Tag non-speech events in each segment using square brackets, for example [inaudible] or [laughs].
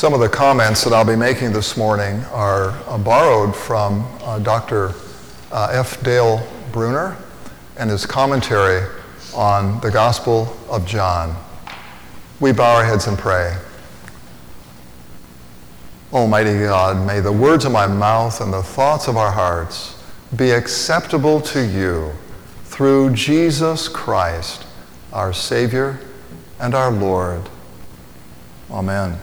Some of the comments that I'll be making this morning are uh, borrowed from uh, Dr. Uh, F. Dale Bruner and his commentary on the Gospel of John. We bow our heads and pray. Almighty God, may the words of my mouth and the thoughts of our hearts be acceptable to you through Jesus Christ, our Savior and our Lord. Amen.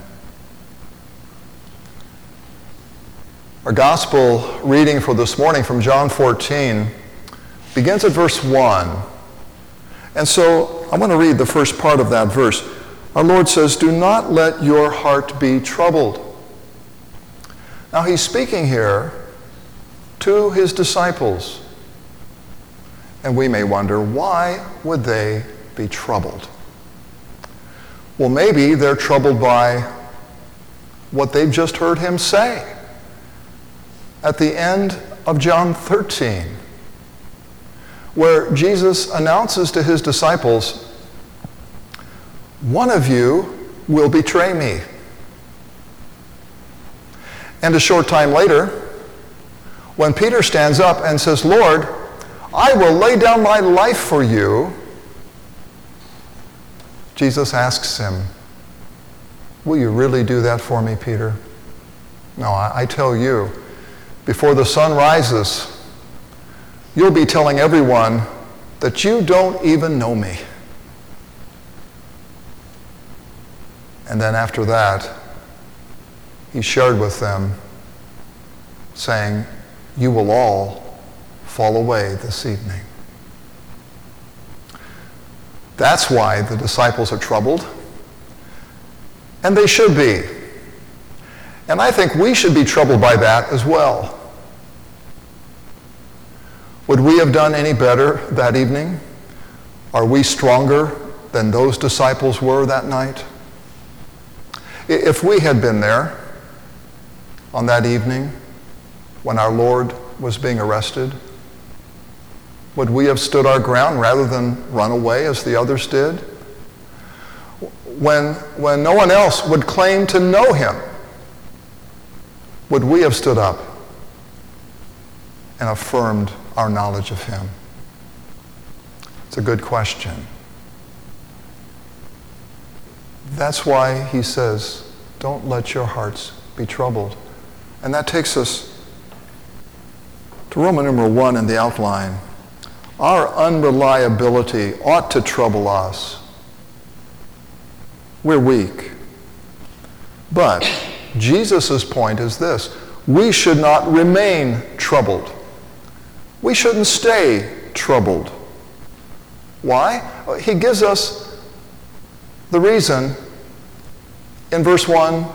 Our gospel reading for this morning from John 14 begins at verse 1. And so I want to read the first part of that verse. Our Lord says, Do not let your heart be troubled. Now he's speaking here to his disciples. And we may wonder, why would they be troubled? Well, maybe they're troubled by what they've just heard him say at the end of John 13, where Jesus announces to his disciples, One of you will betray me. And a short time later, when Peter stands up and says, Lord, I will lay down my life for you, Jesus asks him, Will you really do that for me, Peter? No, I, I tell you, before the sun rises, you'll be telling everyone that you don't even know me. And then after that, he shared with them, saying, You will all fall away this evening. That's why the disciples are troubled. And they should be. And I think we should be troubled by that as well. Would we have done any better that evening? Are we stronger than those disciples were that night? If we had been there on that evening when our Lord was being arrested, would we have stood our ground rather than run away as the others did? When, when no one else would claim to know him, would we have stood up and affirmed our knowledge of Him? It's a good question. That's why he says, don't let your hearts be troubled. And that takes us to Roman number one in the outline. Our unreliability ought to trouble us. We're weak. But Jesus' point is this we should not remain troubled. We shouldn't stay troubled. Why? He gives us the reason in verse 1,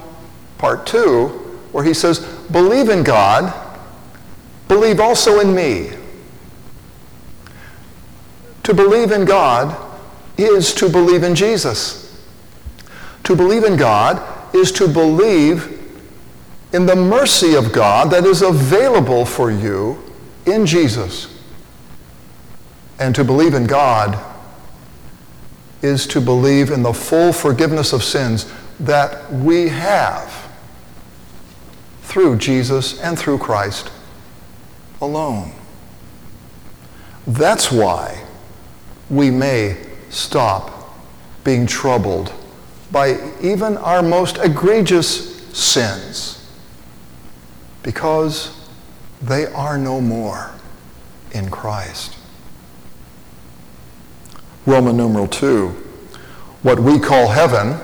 part 2, where he says, Believe in God, believe also in me. To believe in God is to believe in Jesus. To believe in God is to believe in the mercy of God that is available for you in Jesus. And to believe in God is to believe in the full forgiveness of sins that we have through Jesus and through Christ alone. That's why we may stop being troubled by even our most egregious sins because they are no more in Christ. Roman numeral 2. What we call heaven,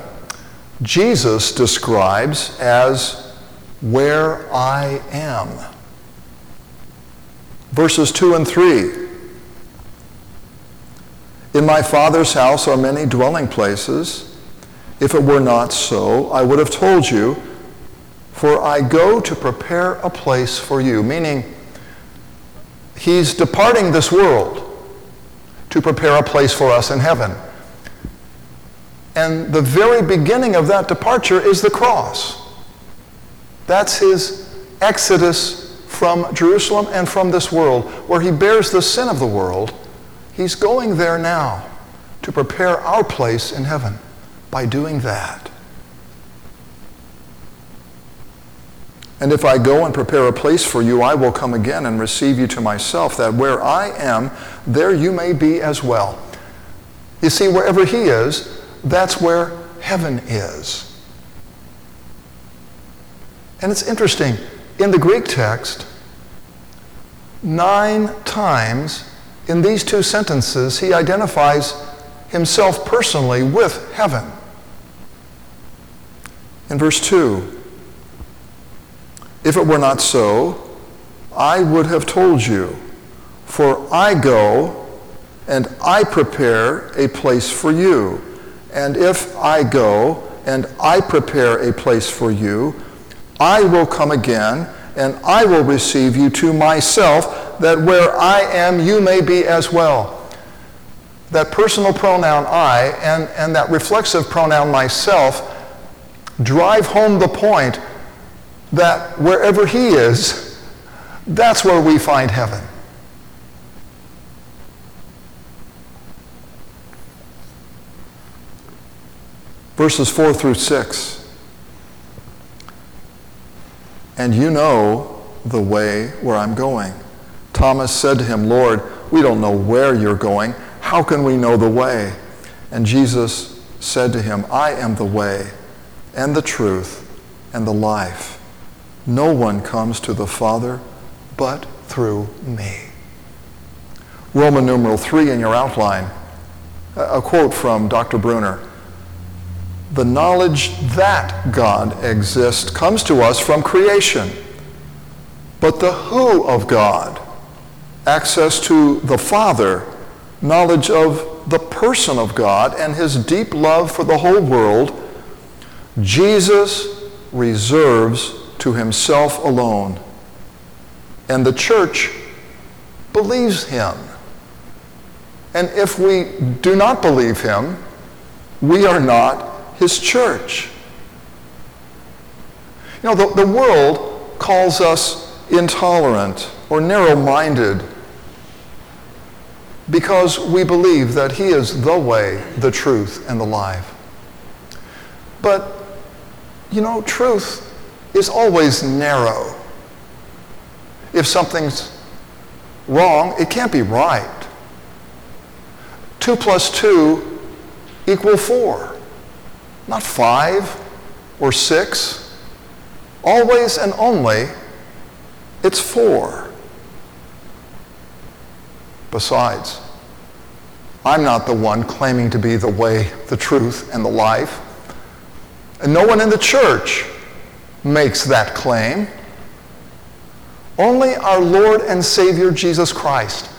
Jesus describes as where I am. Verses 2 and 3. In my Father's house are many dwelling places. If it were not so, I would have told you for I go to prepare a place for you. Meaning, he's departing this world to prepare a place for us in heaven. And the very beginning of that departure is the cross. That's his exodus from Jerusalem and from this world, where he bears the sin of the world. He's going there now to prepare our place in heaven by doing that. And if I go and prepare a place for you, I will come again and receive you to myself, that where I am, there you may be as well. You see, wherever he is, that's where heaven is. And it's interesting, in the Greek text, nine times in these two sentences, he identifies himself personally with heaven. In verse 2, if it were not so, I would have told you, for I go and I prepare a place for you. And if I go and I prepare a place for you, I will come again and I will receive you to myself, that where I am, you may be as well. That personal pronoun I and, and that reflexive pronoun myself drive home the point that wherever He is, that's where we find heaven. Verses 4 through 6. And you know the way where I'm going. Thomas said to him, Lord, we don't know where you're going. How can we know the way? And Jesus said to him, I am the way and the truth and the life. No one comes to the Father but through me. Roman numeral 3 in your outline, a quote from Dr. Bruner. The knowledge that God exists comes to us from creation. But the who of God, access to the Father, knowledge of the person of God and his deep love for the whole world, Jesus reserves to himself alone. And the church believes him. And if we do not believe him, we are not his church. You know, the, the world calls us intolerant or narrow minded because we believe that he is the way, the truth, and the life. But, you know, truth is always narrow. If something's wrong, it can't be right. Two plus two equal four, not five or six. Always and only, it's four. Besides, I'm not the one claiming to be the way, the truth, and the life. And no one in the church makes that claim. Only our Lord and Savior Jesus Christ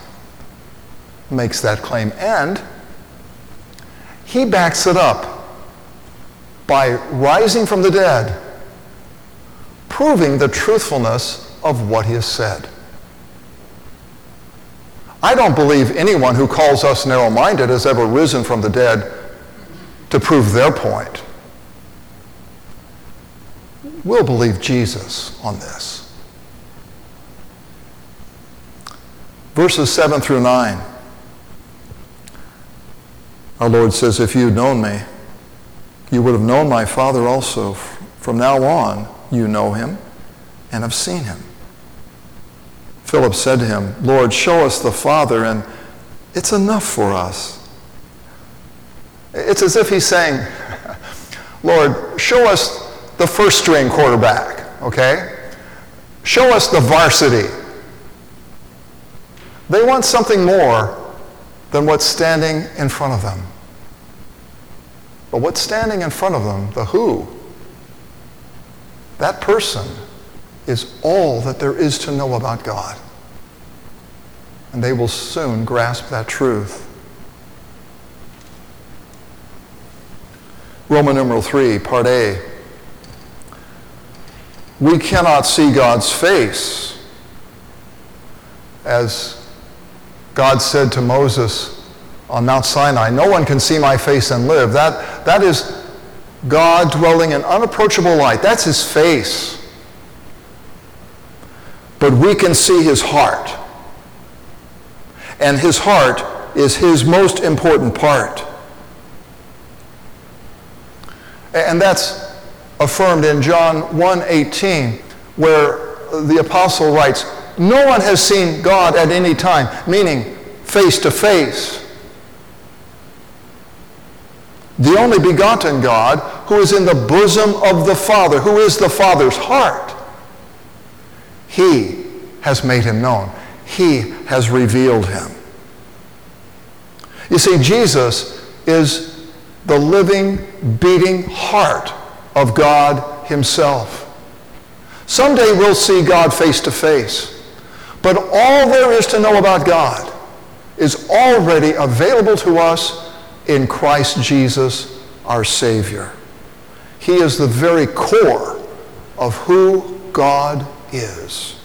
makes that claim. And he backs it up by rising from the dead, proving the truthfulness of what he has said. I don't believe anyone who calls us narrow minded has ever risen from the dead to prove their point we'll believe Jesus on this. Verses 7 through 9. Our Lord says, If you'd known me, you would have known my Father also. From now on, you know him and have seen him. Philip said to him, Lord, show us the Father, and it's enough for us. It's as if he's saying, [laughs] Lord, show us the first string quarterback, okay? Show us the varsity. They want something more than what's standing in front of them. But what's standing in front of them, the who, that person is all that there is to know about God. And they will soon grasp that truth. Roman numeral 3, part A we cannot see God's face. As God said to Moses on Mount Sinai, no one can see my face and live. That, that is God dwelling in unapproachable light. That's his face. But we can see his heart. And his heart is his most important part. And that's affirmed in John 1:18 where the apostle writes, No one has seen God at any time, meaning face to face. The only begotten God who is in the bosom of the Father, who is the Father's heart. He has made him known. He has revealed him. You see, Jesus is the living, beating heart of God himself. Someday we'll see God face to face. But all there is to know about God is already available to us in Christ Jesus, our Savior. He is the very core of who God is.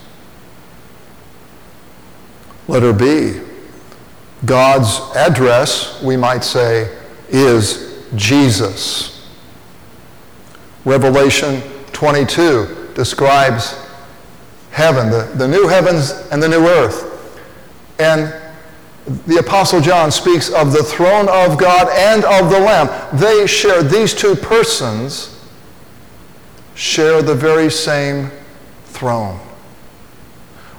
Letter B. God's address, we might say, is Jesus. Revelation 22 describes heaven, the, the new heavens and the new earth. And the Apostle John speaks of the throne of God and of the Lamb. They share, these two persons share the very same throne.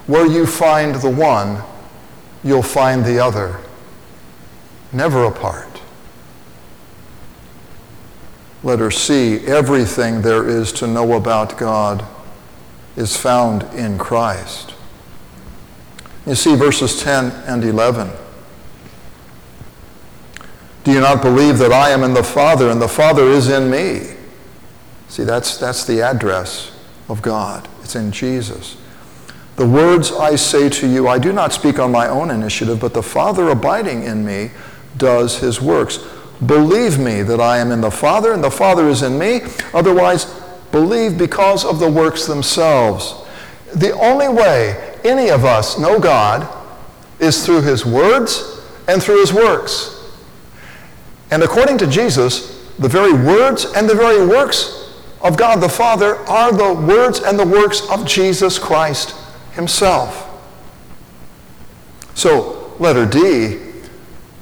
Where you find the one, you'll find the other, never apart. Let her see everything there is to know about God is found in Christ. You see verses 10 and 11. Do you not believe that I am in the Father and the Father is in me? See, that's, that's the address of God. It's in Jesus. The words I say to you, I do not speak on my own initiative, but the Father abiding in me does his works. Believe me that I am in the Father and the Father is in me. Otherwise, believe because of the works themselves. The only way any of us know God is through his words and through his works. And according to Jesus, the very words and the very works of God the Father are the words and the works of Jesus Christ himself. So, letter D,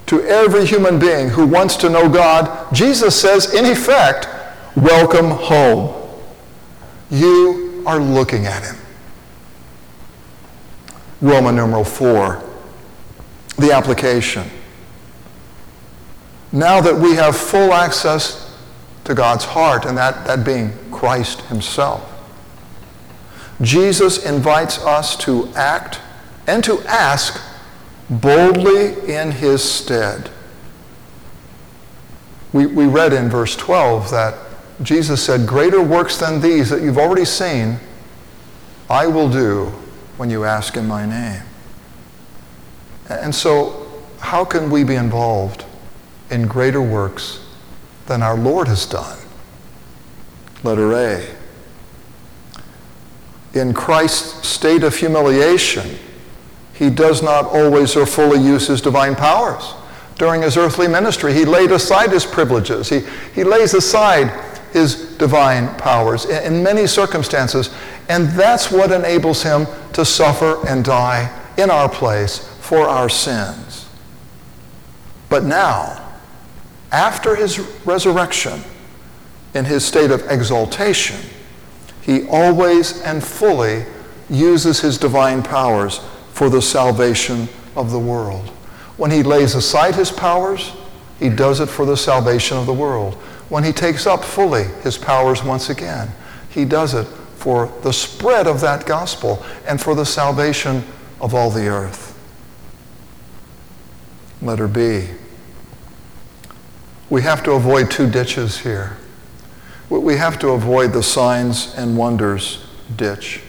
to every human being who wants to know God, Jesus says, in effect, welcome home. You are looking at him. Roman numeral 4, the application. Now that we have full access to God's heart, and that, that being Christ himself, Jesus invites us to act and to ask boldly in his stead. We, we read in verse 12 that Jesus said, Greater works than these that you've already seen, I will do when you ask in my name. And so, how can we be involved in greater works than our Lord has done? Letter A. In Christ's state of humiliation, he does not always or fully use his divine powers. During his earthly ministry, he laid aside his privileges. He, he lays aside his divine powers in, in many circumstances, and that's what enables him to suffer and die in our place for our sins. But now, after his resurrection, in his state of exaltation, he always and fully uses his divine powers for the salvation of the world. When he lays aside his powers, he does it for the salvation of the world. When he takes up fully his powers once again, he does it for the spread of that gospel and for the salvation of all the earth. Letter B. We have to avoid two ditches here. We have to avoid the signs and wonders ditch.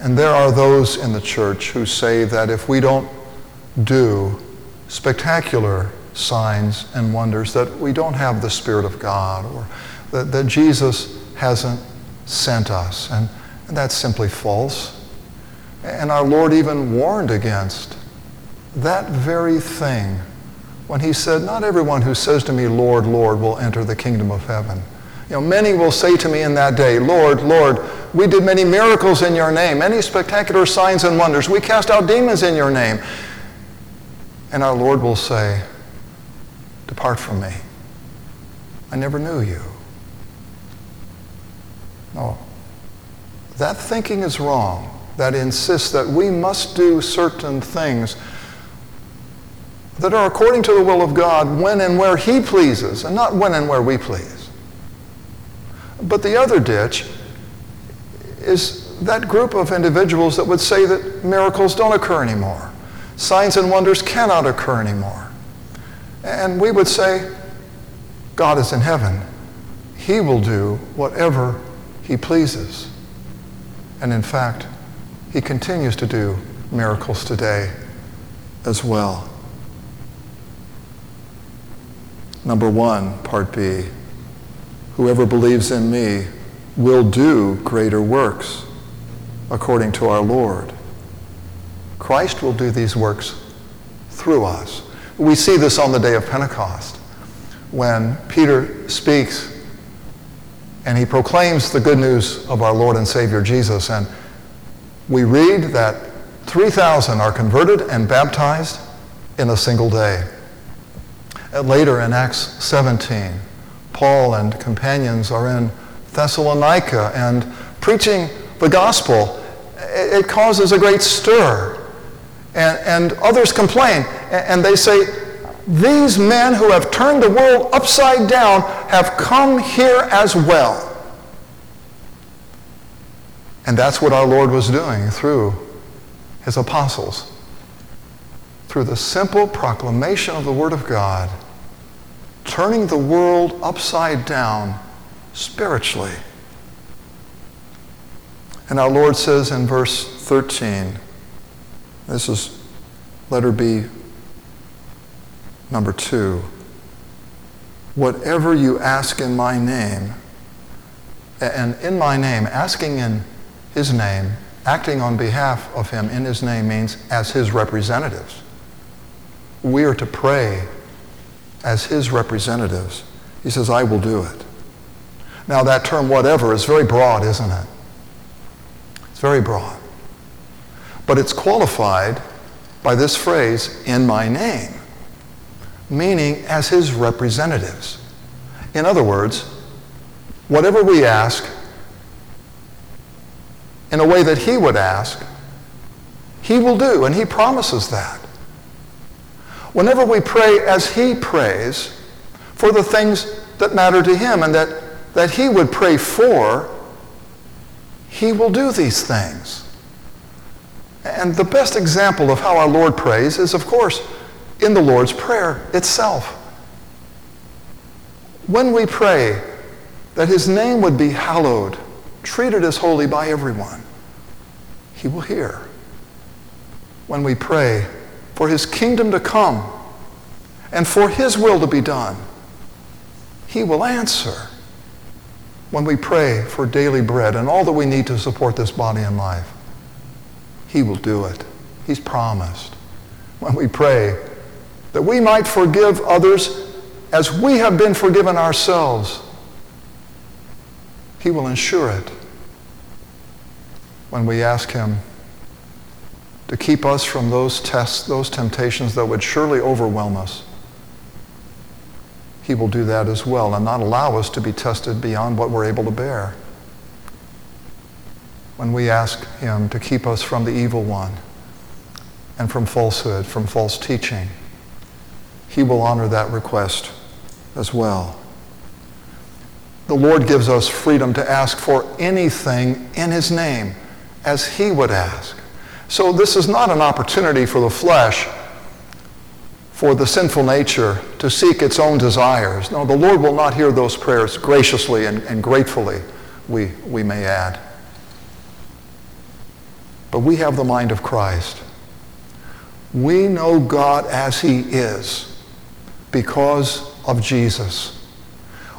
And there are those in the church who say that if we don't do spectacular signs and wonders, that we don't have the Spirit of God or that, that Jesus hasn't sent us. And, and that's simply false. And our Lord even warned against that very thing when he said, Not everyone who says to me, Lord, Lord, will enter the kingdom of heaven. You know, many will say to me in that day, Lord, Lord, we did many miracles in your name, many spectacular signs and wonders. We cast out demons in your name. And our Lord will say, Depart from me. I never knew you. No. that thinking is wrong, that insists that we must do certain things that are according to the will of God when and where He pleases, and not when and where we please. But the other ditch is that group of individuals that would say that miracles don't occur anymore, signs and wonders cannot occur anymore. And we would say, God is in heaven. He will do whatever He pleases. And in fact, He continues to do miracles today as well. Number one, part B. Whoever believes in me will do greater works according to our Lord. Christ will do these works through us. We see this on the day of Pentecost when Peter speaks and he proclaims the good news of our Lord and Savior Jesus. And we read that 3,000 are converted and baptized in a single day. Later in Acts 17, Paul and companions are in Thessalonica and preaching the gospel. It causes a great stir. And, and others complain, and they say, These men who have turned the world upside down have come here as well. And that's what our Lord was doing through his apostles, through the simple proclamation of the Word of God, turning the world upside down spiritually. And our Lord says in verse 13, this is letter B, number two. Whatever you ask in my name, and in my name, asking in his name, acting on behalf of him in his name means as his representatives. We are to pray as his representatives. He says, I will do it. Now, that term, whatever, is very broad, isn't it? It's very broad. But it's qualified by this phrase, in my name, meaning as his representatives. In other words, whatever we ask in a way that he would ask, he will do, and he promises that. Whenever we pray as he prays for the things that matter to him and that, that he would pray for, he will do these things. And the best example of how our Lord prays is, of course, in the Lord's Prayer itself. When we pray that his name would be hallowed, treated as holy by everyone, he will hear. When we pray for his kingdom to come and for his will to be done, he will answer. When we pray for daily bread and all that we need to support this body and life, he will do it. He's promised. When we pray that we might forgive others as we have been forgiven ourselves, He will ensure it. When we ask Him to keep us from those tests, those temptations that would surely overwhelm us, He will do that as well and not allow us to be tested beyond what we're able to bear when we ask Him to keep us from the evil one and from falsehood, from false teaching. He will honor that request as well. The Lord gives us freedom to ask for anything in His name as He would ask. So this is not an opportunity for the flesh, for the sinful nature to seek its own desires. No, the Lord will not hear those prayers graciously and, and gratefully, we, we may add. But we have the mind of Christ. We know God as he is because of Jesus.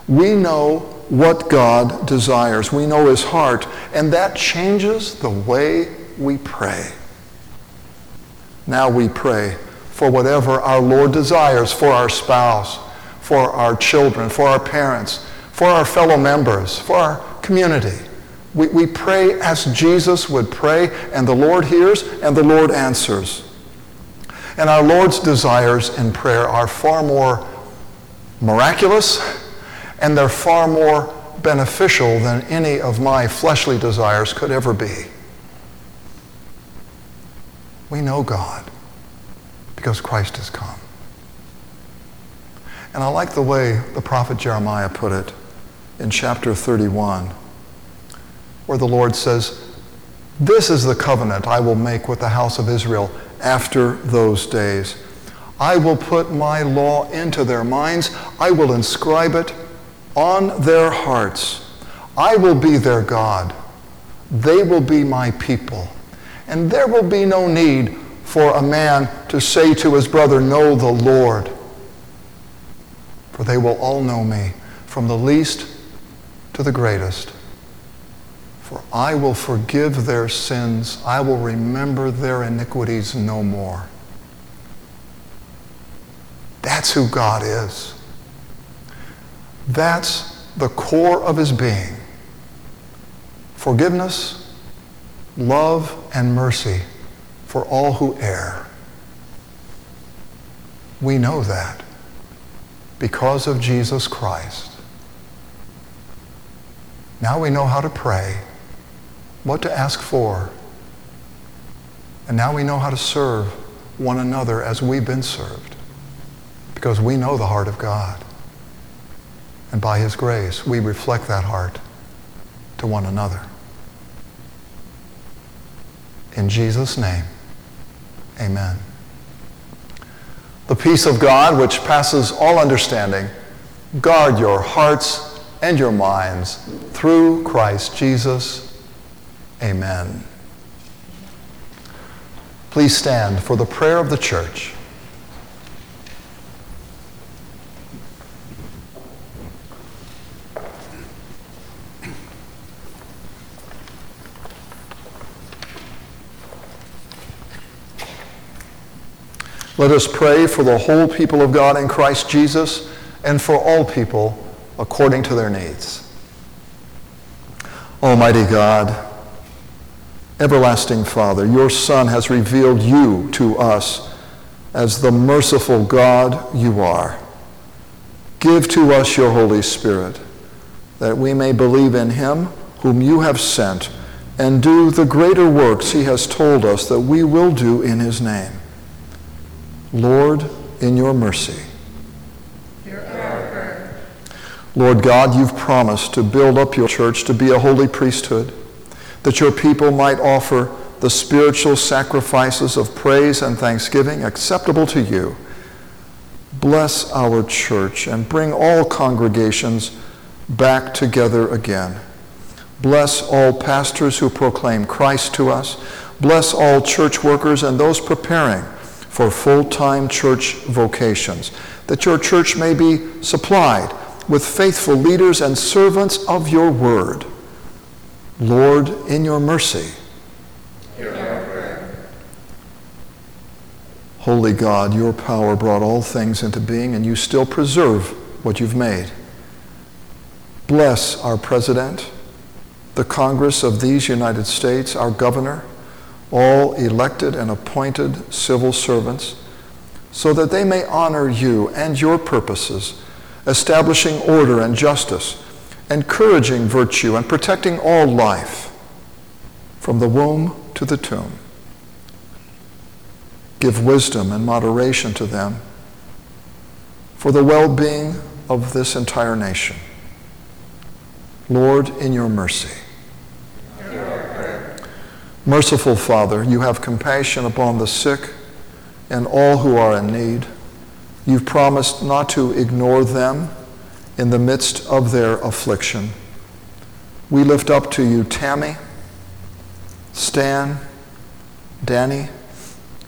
We know what God desires. We know his heart. And that changes the way we pray. Now we pray for whatever our Lord desires for our spouse, for our children, for our parents, for our fellow members, for our community. We, we pray as Jesus would pray, and the Lord hears and the Lord answers. And our Lord's desires in prayer are far more miraculous and they're far more beneficial than any of my fleshly desires could ever be. We know God because Christ has come. And I like the way the prophet Jeremiah put it in chapter 31, where the Lord says, This is the covenant I will make with the house of Israel after those days. I will put my law into their minds. I will inscribe it on their hearts. I will be their God. They will be my people. And there will be no need for a man to say to his brother, Know the Lord for they will all know me, from the least to the greatest. For I will forgive their sins, I will remember their iniquities no more. That's who God is. That's the core of his being. Forgiveness, love, and mercy for all who err. We know that because of Jesus Christ. Now we know how to pray, what to ask for, and now we know how to serve one another as we've been served because we know the heart of God. And by his grace, we reflect that heart to one another. In Jesus' name, amen. The peace of God, which passes all understanding, guard your hearts and your minds through Christ Jesus. Amen. Please stand for the prayer of the church. Let us pray for the whole people of God in Christ Jesus and for all people according to their needs. Almighty God, everlasting Father, your Son has revealed you to us as the merciful God you are. Give to us your Holy Spirit that we may believe in him whom you have sent and do the greater works he has told us that we will do in his name. Lord, in your mercy. Lord God, you've promised to build up your church to be a holy priesthood, that your people might offer the spiritual sacrifices of praise and thanksgiving acceptable to you. Bless our church and bring all congregations back together again. Bless all pastors who proclaim Christ to us. Bless all church workers and those preparing for full time church vocations, that your church may be supplied with faithful leaders and servants of your word. Lord, in your mercy. Holy God, your power brought all things into being, and you still preserve what you've made. Bless our president, the Congress of these United States, our governor, all elected and appointed civil servants, so that they may honor you and your purposes, establishing order and justice, encouraging virtue, and protecting all life from the womb to the tomb. Give wisdom and moderation to them for the well being of this entire nation. Lord, in your mercy. Merciful Father, you have compassion upon the sick and all who are in need. You've promised not to ignore them in the midst of their affliction. We lift up to you Tammy, Stan, Danny,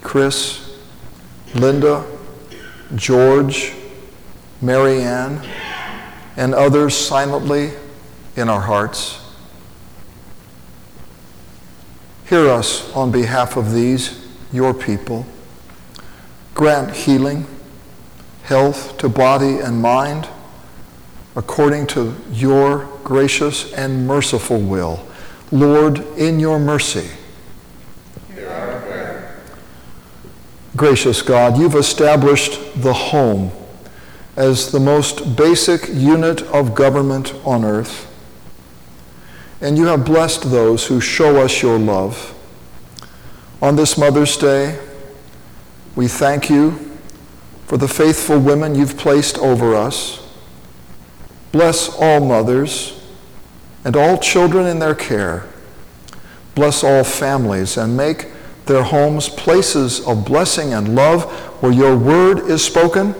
Chris, Linda, George, Marianne, and others silently in our hearts. Hear us on behalf of these, your people. Grant healing, health to body and mind, according to your gracious and merciful will. Lord, in your mercy. Gracious God, you've established the home as the most basic unit of government on earth. And you have blessed those who show us your love. On this Mother's Day, we thank you for the faithful women you've placed over us. Bless all mothers and all children in their care. Bless all families and make their homes places of blessing and love where your word is spoken,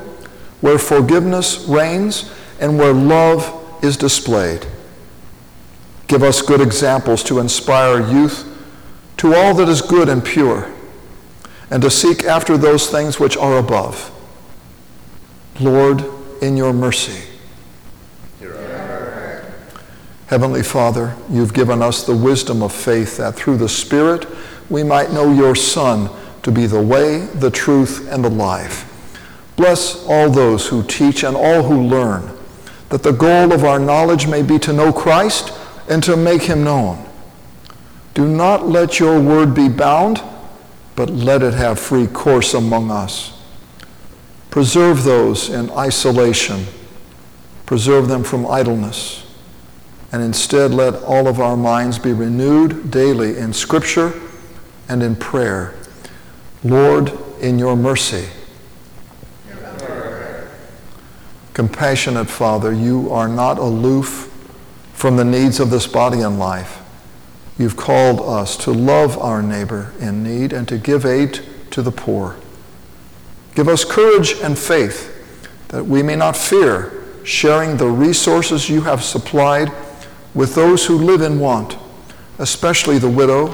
where forgiveness reigns, and where love is displayed. Give us good examples to inspire youth to all that is good and pure, and to seek after those things which are above. Lord, in your mercy. Heavenly Father, you've given us the wisdom of faith that through the Spirit we might know your Son to be the way, the truth, and the life. Bless all those who teach and all who learn, that the goal of our knowledge may be to know Christ and to make him known. Do not let your word be bound, but let it have free course among us. Preserve those in isolation. Preserve them from idleness and instead let all of our minds be renewed daily in Scripture and in prayer. Lord, in your mercy. Compassionate Father, you are not aloof from the needs of this body and life. You've called us to love our neighbor in need and to give aid to the poor. Give us courage and faith that we may not fear sharing the resources you have supplied with those who live in want, especially the widow,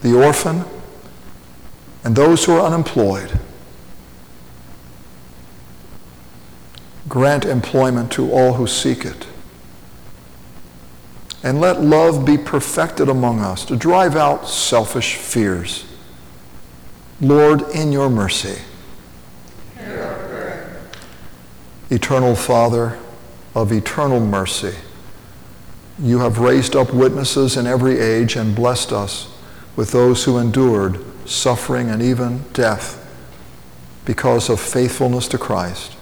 the orphan, and those who are unemployed. Grant employment to all who seek it. And let love be perfected among us to drive out selfish fears. Lord, in your mercy. Eternal Father of eternal mercy you have raised up witnesses in every age and blessed us with those who endured suffering and even death because of faithfulness to Christ.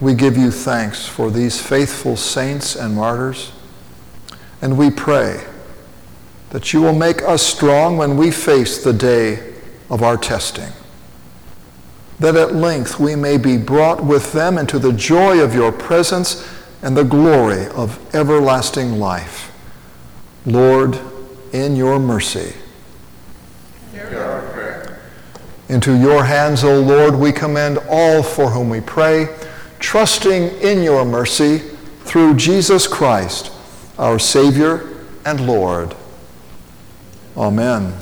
We give you thanks for these faithful saints and martyrs, and we pray that you will make us strong when we face the day of our testing, that at length we may be brought with them into the joy of your presence and the glory of everlasting life. Lord, in your mercy. Into your hands, O Lord, we commend all for whom we pray, trusting in your mercy through Jesus Christ, our Savior and Lord. Amen.